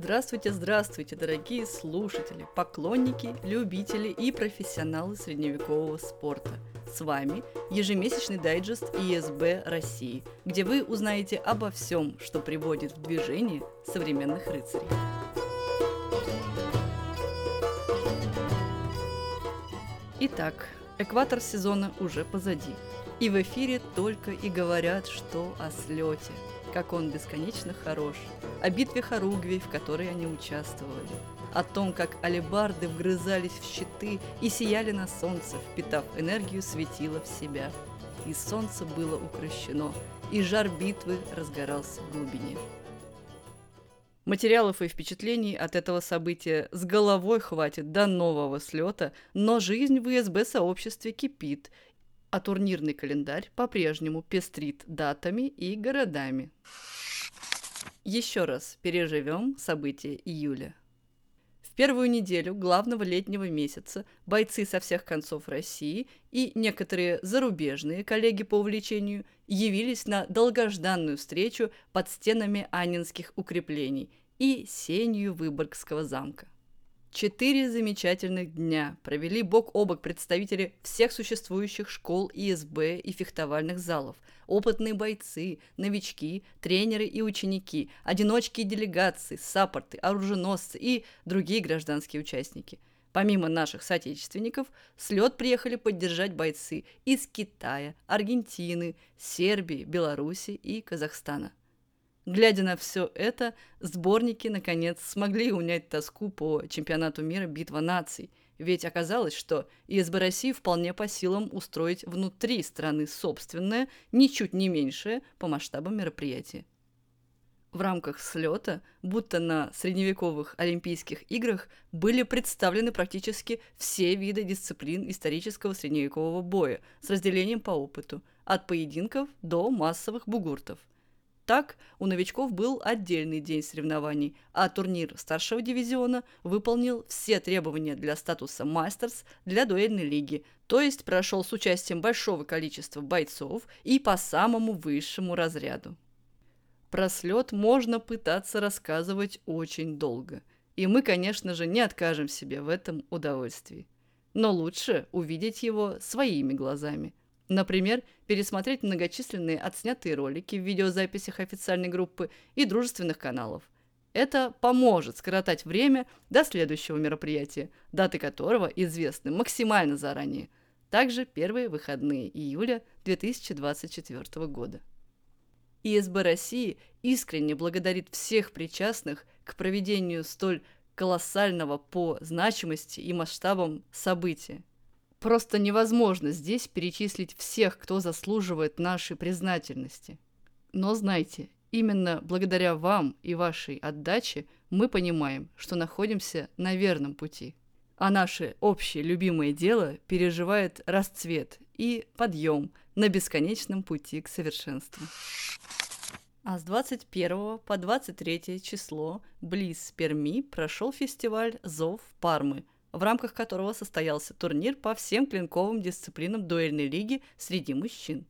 Здравствуйте, здравствуйте, дорогие слушатели, поклонники, любители и профессионалы средневекового спорта. С вами ежемесячный дайджест ИСБ России, где вы узнаете обо всем, что приводит в движение современных рыцарей. Итак, экватор сезона уже позади. И в эфире только и говорят, что о слете – как он бесконечно хорош, о битве Хоругвий, в которой они участвовали, о том, как алебарды вгрызались в щиты и сияли на солнце, впитав энергию светила в себя. И солнце было укращено, и жар битвы разгорался в глубине. Материалов и впечатлений от этого события с головой хватит до нового слета, но жизнь в ИСБ-сообществе кипит, а турнирный календарь по-прежнему пестрит датами и городами. Еще раз переживем события июля. В первую неделю главного летнего месяца бойцы со всех концов России и некоторые зарубежные коллеги по увлечению явились на долгожданную встречу под стенами Анинских укреплений и сенью Выборгского замка. Четыре замечательных дня провели бок о бок представители всех существующих школ ИСБ и фехтовальных залов, опытные бойцы, новички, тренеры и ученики, одиночки и делегации, саппорты, оруженосцы и другие гражданские участники. Помимо наших соотечественников, слет приехали поддержать бойцы из Китая, Аргентины, Сербии, Беларуси и Казахстана. Глядя на все это, сборники, наконец, смогли унять тоску по чемпионату мира «Битва наций», ведь оказалось, что ИСБ России вполне по силам устроить внутри страны собственное, ничуть не меньшее по масштабам мероприятия. В рамках слета, будто на средневековых Олимпийских играх, были представлены практически все виды дисциплин исторического средневекового боя с разделением по опыту, от поединков до массовых бугуртов – так, у новичков был отдельный день соревнований, а турнир старшего дивизиона выполнил все требования для статуса мастерс для дуэльной лиги, то есть прошел с участием большого количества бойцов и по самому высшему разряду. Про слет можно пытаться рассказывать очень долго, и мы, конечно же, не откажем себе в этом удовольствии. Но лучше увидеть его своими глазами – Например, пересмотреть многочисленные отснятые ролики в видеозаписях официальной группы и дружественных каналов. Это поможет скоротать время до следующего мероприятия, даты которого известны максимально заранее. Также первые выходные июля 2024 года. ИСБ России искренне благодарит всех причастных к проведению столь колоссального по значимости и масштабам события. Просто невозможно здесь перечислить всех, кто заслуживает нашей признательности. Но знайте, именно благодаря вам и вашей отдаче мы понимаем, что находимся на верном пути. А наше общее любимое дело переживает расцвет и подъем на бесконечном пути к совершенству. А с 21 по 23 число близ Перми прошел фестиваль «Зов Пармы», в рамках которого состоялся турнир по всем клинковым дисциплинам дуэльной лиги среди мужчин.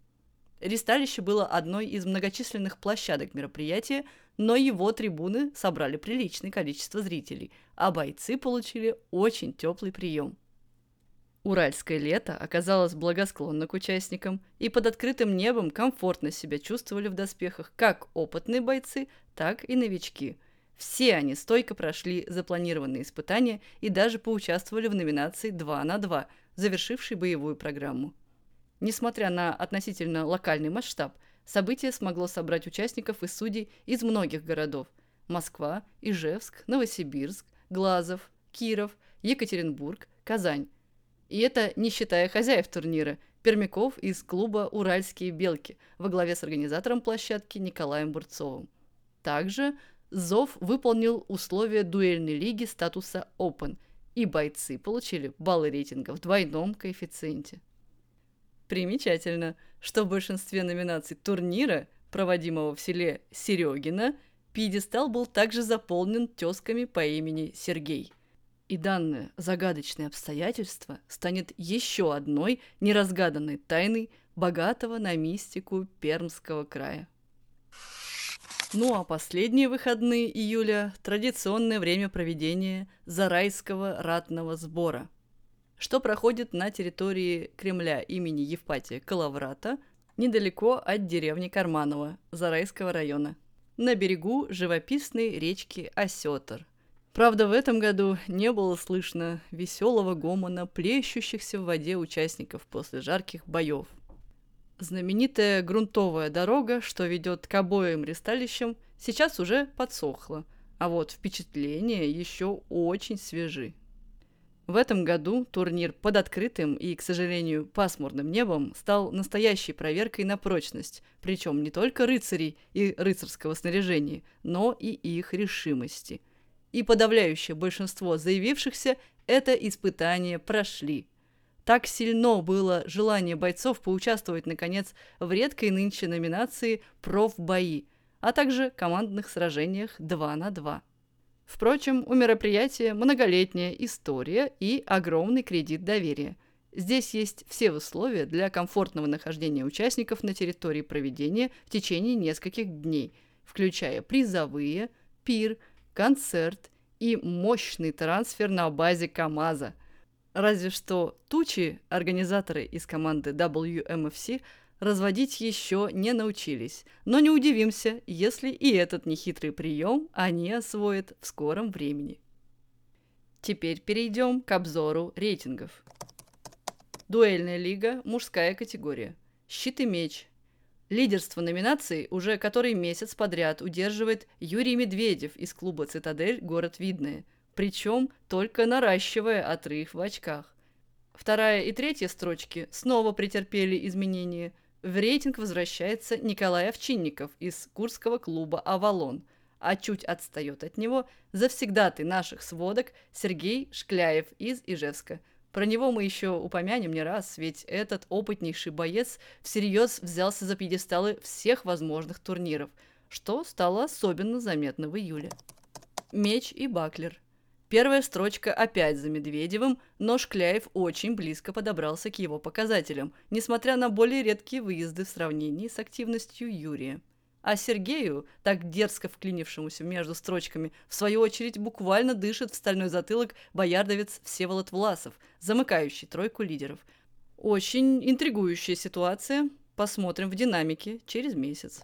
Ристалище было одной из многочисленных площадок мероприятия, но его трибуны собрали приличное количество зрителей, а бойцы получили очень теплый прием. Уральское лето оказалось благосклонно к участникам, и под открытым небом комфортно себя чувствовали в доспехах как опытные бойцы, так и новички – все они стойко прошли запланированные испытания и даже поучаствовали в номинации 2 на 2, завершившей боевую программу. Несмотря на относительно локальный масштаб, событие смогло собрать участников и судей из многих городов – Москва, Ижевск, Новосибирск, Глазов, Киров, Екатеринбург, Казань. И это не считая хозяев турнира – пермяков из клуба «Уральские белки» во главе с организатором площадки Николаем Бурцовым. Также Зов выполнил условия дуэльной лиги статуса Open, и бойцы получили баллы рейтинга в двойном коэффициенте. Примечательно, что в большинстве номинаций турнира, проводимого в селе Серегина, пьедестал был также заполнен тезками по имени Сергей. И данное загадочное обстоятельство станет еще одной неразгаданной тайной богатого на мистику Пермского края. Ну а последние выходные июля – традиционное время проведения Зарайского ратного сбора, что проходит на территории Кремля имени Евпатия Калаврата, недалеко от деревни Карманова, Зарайского района, на берегу живописной речки Осетр. Правда, в этом году не было слышно веселого гомона плещущихся в воде участников после жарких боев. Знаменитая грунтовая дорога, что ведет к обоим ресталищам, сейчас уже подсохла, а вот впечатления еще очень свежи. В этом году турнир под открытым и, к сожалению, пасмурным небом стал настоящей проверкой на прочность, причем не только рыцарей и рыцарского снаряжения, но и их решимости. И подавляющее большинство заявившихся это испытание прошли – так сильно было желание бойцов поучаствовать, наконец, в редкой нынче номинации «Профбои», а также командных сражениях 2 на 2. Впрочем, у мероприятия многолетняя история и огромный кредит доверия. Здесь есть все условия для комфортного нахождения участников на территории проведения в течение нескольких дней, включая призовые, пир, концерт и мощный трансфер на базе КАМАЗа – Разве что тучи организаторы из команды WMFC разводить еще не научились, но не удивимся, если и этот нехитрый прием они освоят в скором времени. Теперь перейдем к обзору рейтингов. Дуэльная лига, мужская категория. Щит и меч. Лидерство номинаций уже который месяц подряд удерживает Юрий Медведев из клуба «Цитадель. Город Видное», причем только наращивая отрыв в очках. Вторая и третья строчки снова претерпели изменения. В рейтинг возвращается Николай Овчинников из Курского клуба «Авалон», а чуть отстает от него завсегдатый наших сводок Сергей Шкляев из Ижевска. Про него мы еще упомянем не раз, ведь этот опытнейший боец всерьез взялся за пьедесталы всех возможных турниров, что стало особенно заметно в июле. Меч и Баклер – Первая строчка опять за Медведевым, но Шкляев очень близко подобрался к его показателям, несмотря на более редкие выезды в сравнении с активностью Юрия. А Сергею, так дерзко вклинившемуся между строчками, в свою очередь буквально дышит в стальной затылок боярдовец Всеволод Власов, замыкающий тройку лидеров. Очень интригующая ситуация. Посмотрим в динамике через месяц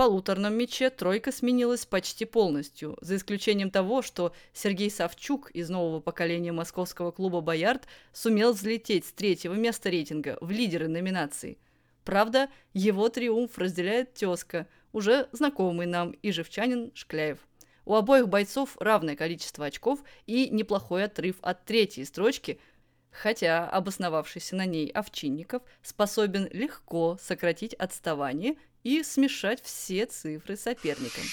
полуторном мяче тройка сменилась почти полностью, за исключением того, что Сергей Савчук из нового поколения московского клуба «Боярд» сумел взлететь с третьего места рейтинга в лидеры номинации. Правда, его триумф разделяет тезка, уже знакомый нам ижевчанин Шкляев. У обоих бойцов равное количество очков и неплохой отрыв от третьей строчки – хотя обосновавшийся на ней Овчинников способен легко сократить отставание и смешать все цифры соперникам.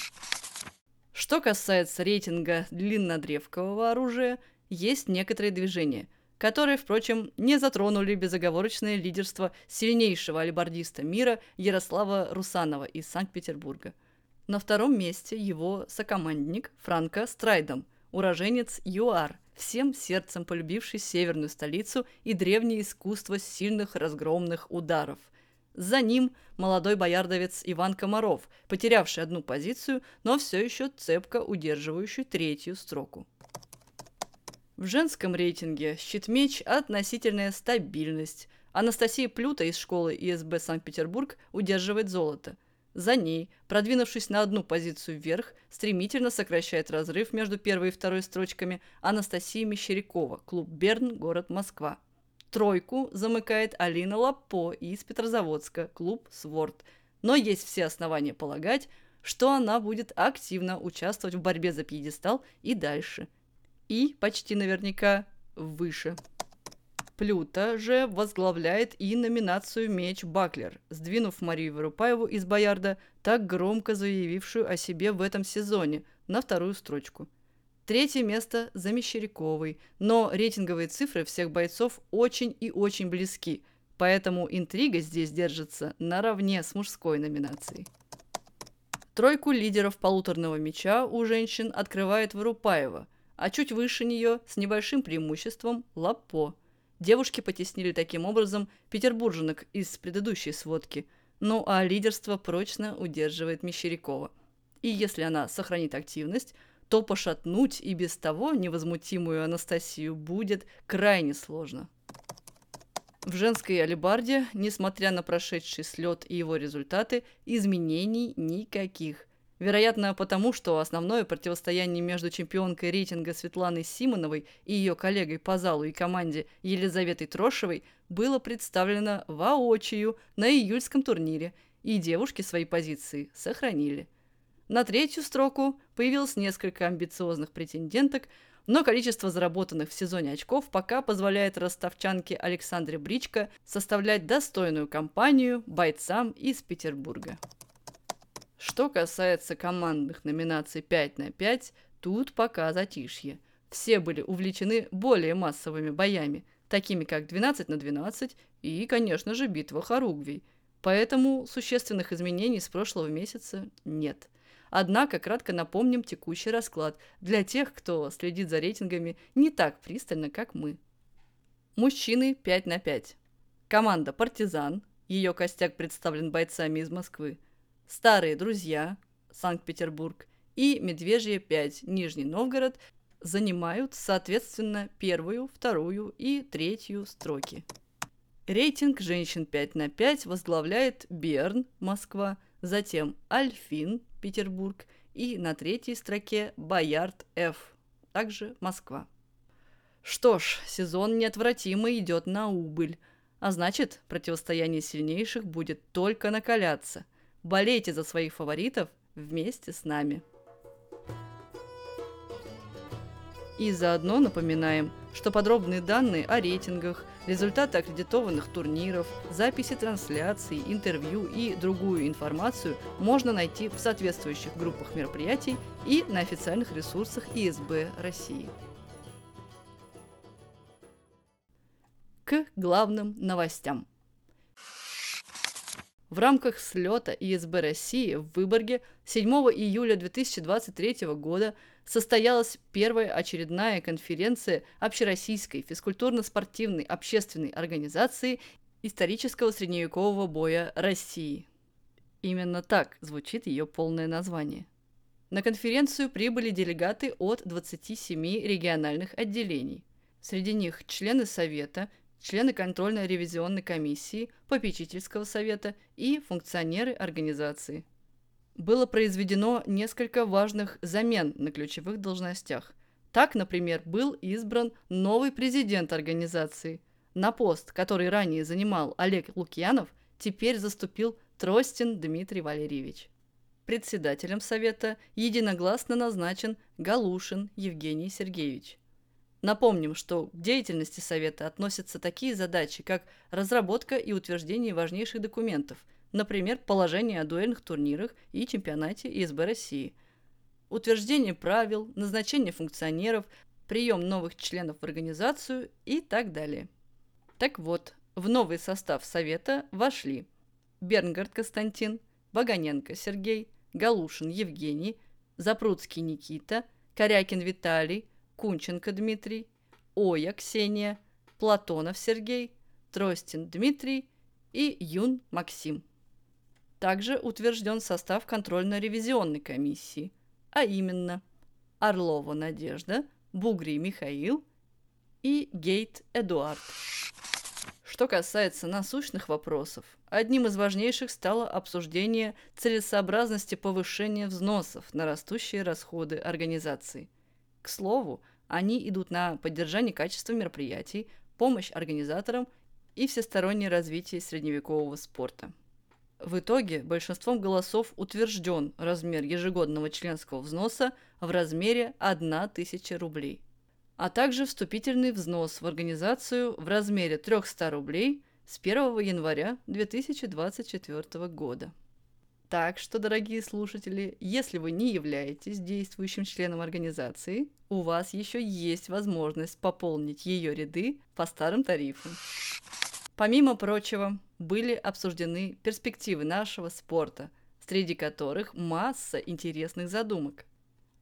Что касается рейтинга длиннодревкового оружия, есть некоторые движения, которые, впрочем, не затронули безоговорочное лидерство сильнейшего альбардиста мира Ярослава Русанова из Санкт-Петербурга. На втором месте его сокомандник Франко Страйдом, уроженец ЮАР, всем сердцем полюбивший северную столицу и древнее искусство сильных разгромных ударов – за ним молодой боярдовец Иван Комаров, потерявший одну позицию, но все еще цепко удерживающий третью строку. В женском рейтинге щит-меч – относительная стабильность. Анастасия Плюта из школы ИСБ Санкт-Петербург удерживает золото. За ней, продвинувшись на одну позицию вверх, стремительно сокращает разрыв между первой и второй строчками Анастасия Мещерякова, клуб «Берн», город Москва. Тройку замыкает Алина Лапо из Петрозаводска, клуб «Сворд». Но есть все основания полагать, что она будет активно участвовать в борьбе за пьедестал и дальше. И почти наверняка выше. Плюта же возглавляет и номинацию «Меч Баклер», сдвинув Марию Вырупаеву из «Боярда», так громко заявившую о себе в этом сезоне, на вторую строчку – Третье место за Мещеряковой, но рейтинговые цифры всех бойцов очень и очень близки, поэтому интрига здесь держится наравне с мужской номинацией. Тройку лидеров полуторного мяча у женщин открывает Вырупаева, а чуть выше нее с небольшим преимуществом Лапо. Девушки потеснили таким образом петербурженок из предыдущей сводки. Ну а лидерство прочно удерживает Мещерякова. И если она сохранит активность, то пошатнуть и без того невозмутимую Анастасию будет крайне сложно. В женской алибарде, несмотря на прошедший слет и его результаты, изменений никаких. Вероятно, потому что основное противостояние между чемпионкой рейтинга Светланой Симоновой и ее коллегой по залу и команде Елизаветой Трошевой было представлено воочию на июльском турнире, и девушки свои позиции сохранили. На третью строку появилось несколько амбициозных претенденток, но количество заработанных в сезоне очков пока позволяет ростовчанке Александре Бричко составлять достойную компанию бойцам из Петербурга. Что касается командных номинаций 5 на 5, тут пока затишье. Все были увлечены более массовыми боями, такими как 12 на 12 и, конечно же, битва Харугвий. Поэтому существенных изменений с прошлого месяца нет – Однако кратко напомним текущий расклад для тех, кто следит за рейтингами не так пристально, как мы. Мужчины 5 на 5. Команда «Партизан», ее костяк представлен бойцами из Москвы. Старые друзья, Санкт-Петербург, и Медвежье 5, Нижний Новгород, занимают, соответственно, первую, вторую и третью строки. Рейтинг женщин 5 на 5 возглавляет Берн, Москва, затем Альфин, Петербург, и на третьей строке Боярд Ф, также Москва. Что ж, сезон неотвратимо идет на убыль, а значит, противостояние сильнейших будет только накаляться. Болейте за своих фаворитов вместе с нами. И заодно напоминаем, что подробные данные о рейтингах, результаты аккредитованных турниров, записи трансляций, интервью и другую информацию можно найти в соответствующих группах мероприятий и на официальных ресурсах ИСБ России. К главным новостям. В рамках слета ИСБ России в Выборге 7 июля 2023 года состоялась первая очередная конференция Общероссийской физкультурно-спортивной общественной организации исторического средневекового боя России. Именно так звучит ее полное название. На конференцию прибыли делегаты от 27 региональных отделений. Среди них члены Совета, члены контрольно-ревизионной комиссии, попечительского совета и функционеры организации. Было произведено несколько важных замен на ключевых должностях. Так, например, был избран новый президент организации. На пост, который ранее занимал Олег Лукьянов, теперь заступил Тростин Дмитрий Валерьевич. Председателем Совета единогласно назначен Галушин Евгений Сергеевич. Напомним, что к деятельности Совета относятся такие задачи, как разработка и утверждение важнейших документов, например, положение о дуэльных турнирах и чемпионате ИСБ России, утверждение правил, назначение функционеров, прием новых членов в организацию и так далее. Так вот, в новый состав Совета вошли Бернгард Константин, Баганенко Сергей, Галушин Евгений, Запрудский Никита, Корякин Виталий, Кунченко Дмитрий, Оя Ксения, Платонов Сергей, Тростин Дмитрий и Юн Максим. Также утвержден состав контрольно-ревизионной комиссии, а именно Орлова Надежда, Бугри Михаил и Гейт Эдуард. Что касается насущных вопросов, одним из важнейших стало обсуждение целесообразности повышения взносов на растущие расходы организации – к слову, они идут на поддержание качества мероприятий, помощь организаторам и всестороннее развитие средневекового спорта. В итоге большинством голосов утвержден размер ежегодного членского взноса в размере 1000 рублей, а также вступительный взнос в организацию в размере 300 рублей с 1 января 2024 года. Так что, дорогие слушатели, если вы не являетесь действующим членом организации, у вас еще есть возможность пополнить ее ряды по старым тарифам. Помимо прочего, были обсуждены перспективы нашего спорта, среди которых масса интересных задумок.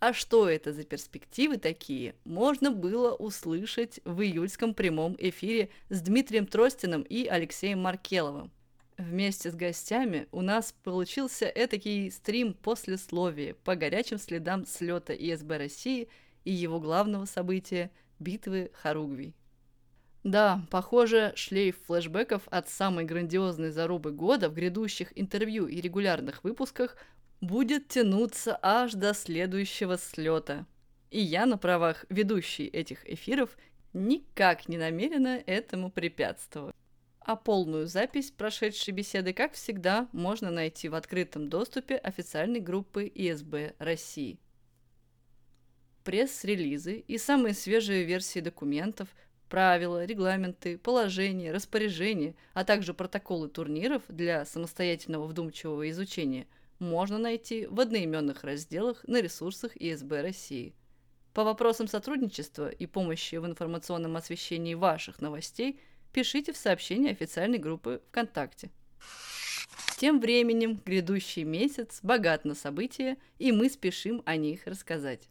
А что это за перспективы такие, можно было услышать в июльском прямом эфире с Дмитрием Тростиным и Алексеем Маркеловым. Вместе с гостями у нас получился этакий стрим послесловия по горячим следам слета ИСБ России и его главного события – битвы Харугви. Да, похоже, шлейф флешбеков от самой грандиозной зарубы года в грядущих интервью и регулярных выпусках будет тянуться аж до следующего слета. И я на правах ведущей этих эфиров никак не намерена этому препятствовать. А полную запись прошедшей беседы, как всегда, можно найти в открытом доступе официальной группы ИСБ России. Пресс-релизы и самые свежие версии документов, правила, регламенты, положения, распоряжения, а также протоколы турниров для самостоятельного вдумчивого изучения можно найти в одноименных разделах на ресурсах ИСБ России. По вопросам сотрудничества и помощи в информационном освещении ваших новостей – пишите в сообщении официальной группы ВКонтакте. Тем временем грядущий месяц богат на события, и мы спешим о них рассказать.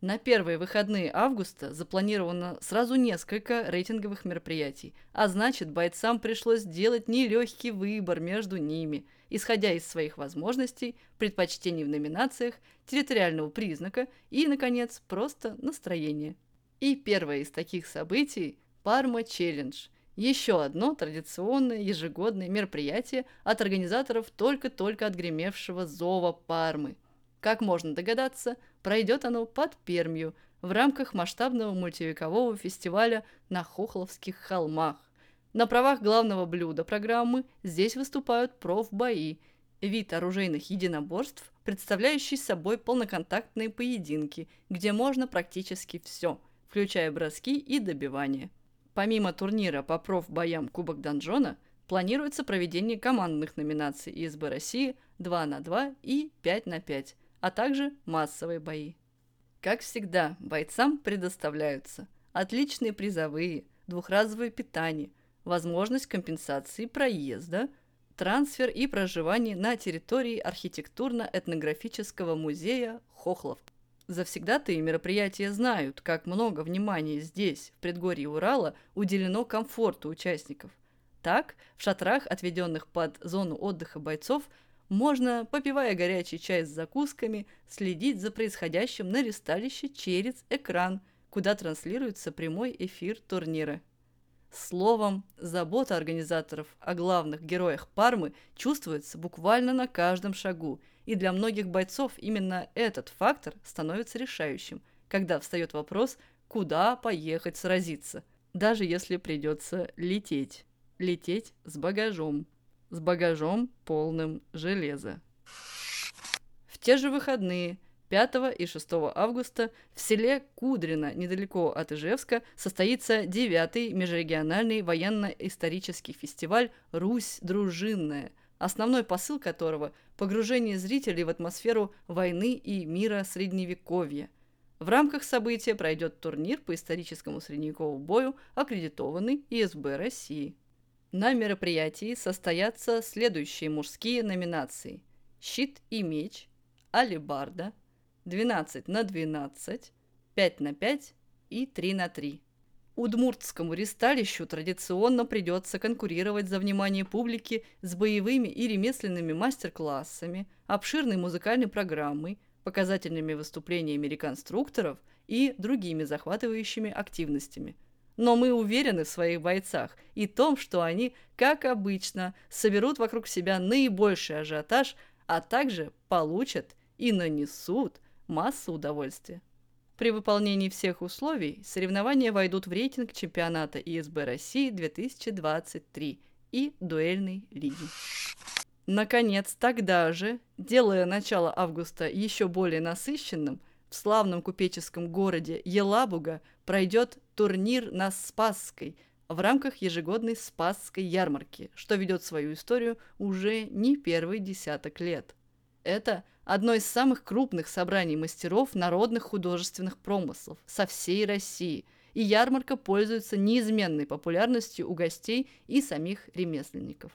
На первые выходные августа запланировано сразу несколько рейтинговых мероприятий, а значит, бойцам пришлось сделать нелегкий выбор между ними, исходя из своих возможностей, предпочтений в номинациях, территориального признака и, наконец, просто настроения. И первое из таких событий Парма Челлендж. Еще одно традиционное ежегодное мероприятие от организаторов только-только отгремевшего зова Пармы. Как можно догадаться, пройдет оно под Пермью в рамках масштабного мультивекового фестиваля на Хохловских холмах. На правах главного блюда программы здесь выступают профбои, вид оружейных единоборств, представляющий собой полноконтактные поединки, где можно практически все, включая броски и добивания. Помимо турнира по профбоям Кубок Донжона, планируется проведение командных номинаций ИСБ России 2 на 2 и 5 на 5, а также массовые бои. Как всегда, бойцам предоставляются отличные призовые, двухразовое питание, возможность компенсации проезда, трансфер и проживание на территории архитектурно-этнографического музея Хохлов. Завсегдатые мероприятия знают, как много внимания здесь, в предгорье Урала, уделено комфорту участников. Так, в шатрах, отведенных под зону отдыха бойцов, можно, попивая горячий чай с закусками, следить за происходящим на ресталище через экран, куда транслируется прямой эфир турнира. Словом, забота организаторов о главных героях Пармы чувствуется буквально на каждом шагу – и для многих бойцов именно этот фактор становится решающим, когда встает вопрос, куда поехать сразиться, даже если придется лететь. Лететь с багажом. С багажом полным железа. В те же выходные 5 и 6 августа в селе Кудрино, недалеко от Ижевска, состоится 9-й межрегиональный военно-исторический фестиваль «Русь дружинная», основной посыл которого – погружение зрителей в атмосферу войны и мира Средневековья. В рамках события пройдет турнир по историческому средневековому бою, аккредитованный ИСБ России. На мероприятии состоятся следующие мужские номинации «Щит и меч», «Алибарда», «12 на 12», «5 на 5» и «3 на 3». Удмуртскому ристалищу традиционно придется конкурировать за внимание публики с боевыми и ремесленными мастер-классами, обширной музыкальной программой, показательными выступлениями реконструкторов и другими захватывающими активностями. Но мы уверены в своих бойцах и том, что они, как обычно, соберут вокруг себя наибольший ажиотаж, а также получат и нанесут массу удовольствия. При выполнении всех условий соревнования войдут в рейтинг чемпионата ИСБ России 2023 и дуэльной лиги. Наконец, тогда же, делая начало августа еще более насыщенным, в славном купеческом городе Елабуга пройдет турнир на Спасской в рамках ежегодной Спасской ярмарки, что ведет свою историю уже не первый десяток лет. Это – одно из самых крупных собраний мастеров народных художественных промыслов со всей России, и ярмарка пользуется неизменной популярностью у гостей и самих ремесленников.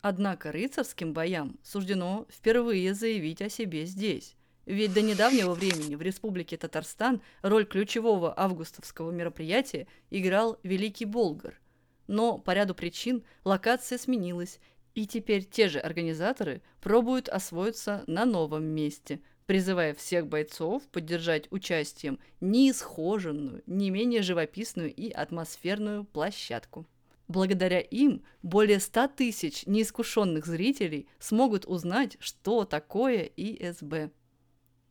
Однако рыцарским боям суждено впервые заявить о себе здесь. Ведь до недавнего времени в Республике Татарстан роль ключевого августовского мероприятия играл Великий Болгар. но по ряду причин локация сменилась, и теперь те же организаторы пробуют освоиться на новом месте, призывая всех бойцов поддержать участием неисхоженную, не менее живописную и атмосферную площадку. Благодаря им более 100 тысяч неискушенных зрителей смогут узнать, что такое ИСБ.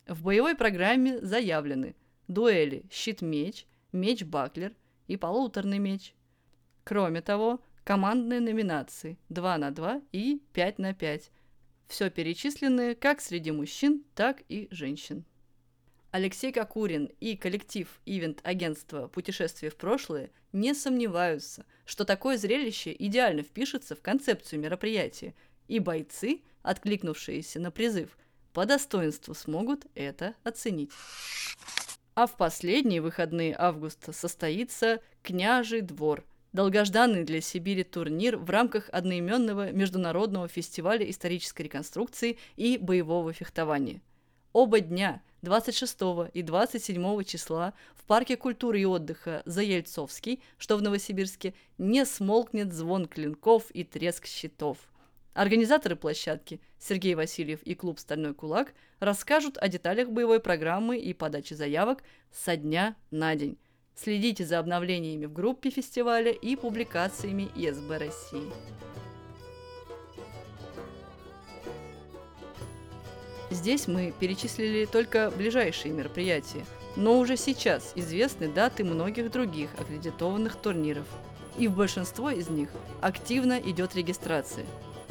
В боевой программе заявлены дуэли щит-меч, меч-баклер и полуторный меч. Кроме того, командные номинации 2 на 2 и 5 на 5. Все перечисленные как среди мужчин, так и женщин. Алексей Кокурин и коллектив ивент-агентства «Путешествие в прошлое» не сомневаются, что такое зрелище идеально впишется в концепцию мероприятия, и бойцы, откликнувшиеся на призыв, по достоинству смогут это оценить. А в последние выходные августа состоится «Княжий двор», долгожданный для Сибири турнир в рамках одноименного международного фестиваля исторической реконструкции и боевого фехтования. Оба дня – 26 и 27 числа в Парке культуры и отдыха Заельцовский, что в Новосибирске, не смолкнет звон клинков и треск щитов. Организаторы площадки Сергей Васильев и клуб «Стальной кулак» расскажут о деталях боевой программы и подачи заявок со дня на день. Следите за обновлениями в группе фестиваля и публикациями ИСБ России. Здесь мы перечислили только ближайшие мероприятия, но уже сейчас известны даты многих других аккредитованных турниров. И в большинство из них активно идет регистрация.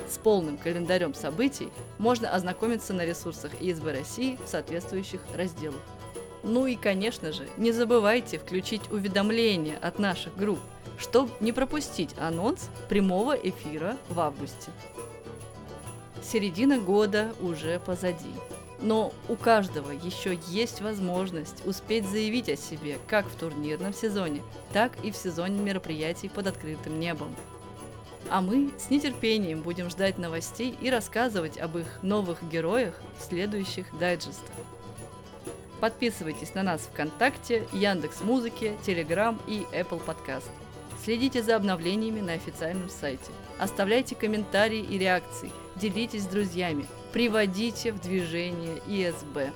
С полным календарем событий можно ознакомиться на ресурсах ИСБ России в соответствующих разделах. Ну и, конечно же, не забывайте включить уведомления от наших групп, чтобы не пропустить анонс прямого эфира в августе. Середина года уже позади. Но у каждого еще есть возможность успеть заявить о себе как в турнирном сезоне, так и в сезоне мероприятий под открытым небом. А мы с нетерпением будем ждать новостей и рассказывать об их новых героях в следующих дайджестах. Подписывайтесь на нас ВКонтакте, Яндекс Музыке, Телеграм и Apple Podcast. Следите за обновлениями на официальном сайте. Оставляйте комментарии и реакции – делитесь с друзьями, приводите в движение ИСБ.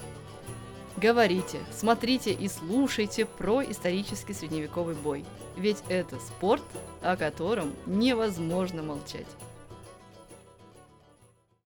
Говорите, смотрите и слушайте про исторический средневековый бой, ведь это спорт, о котором невозможно молчать.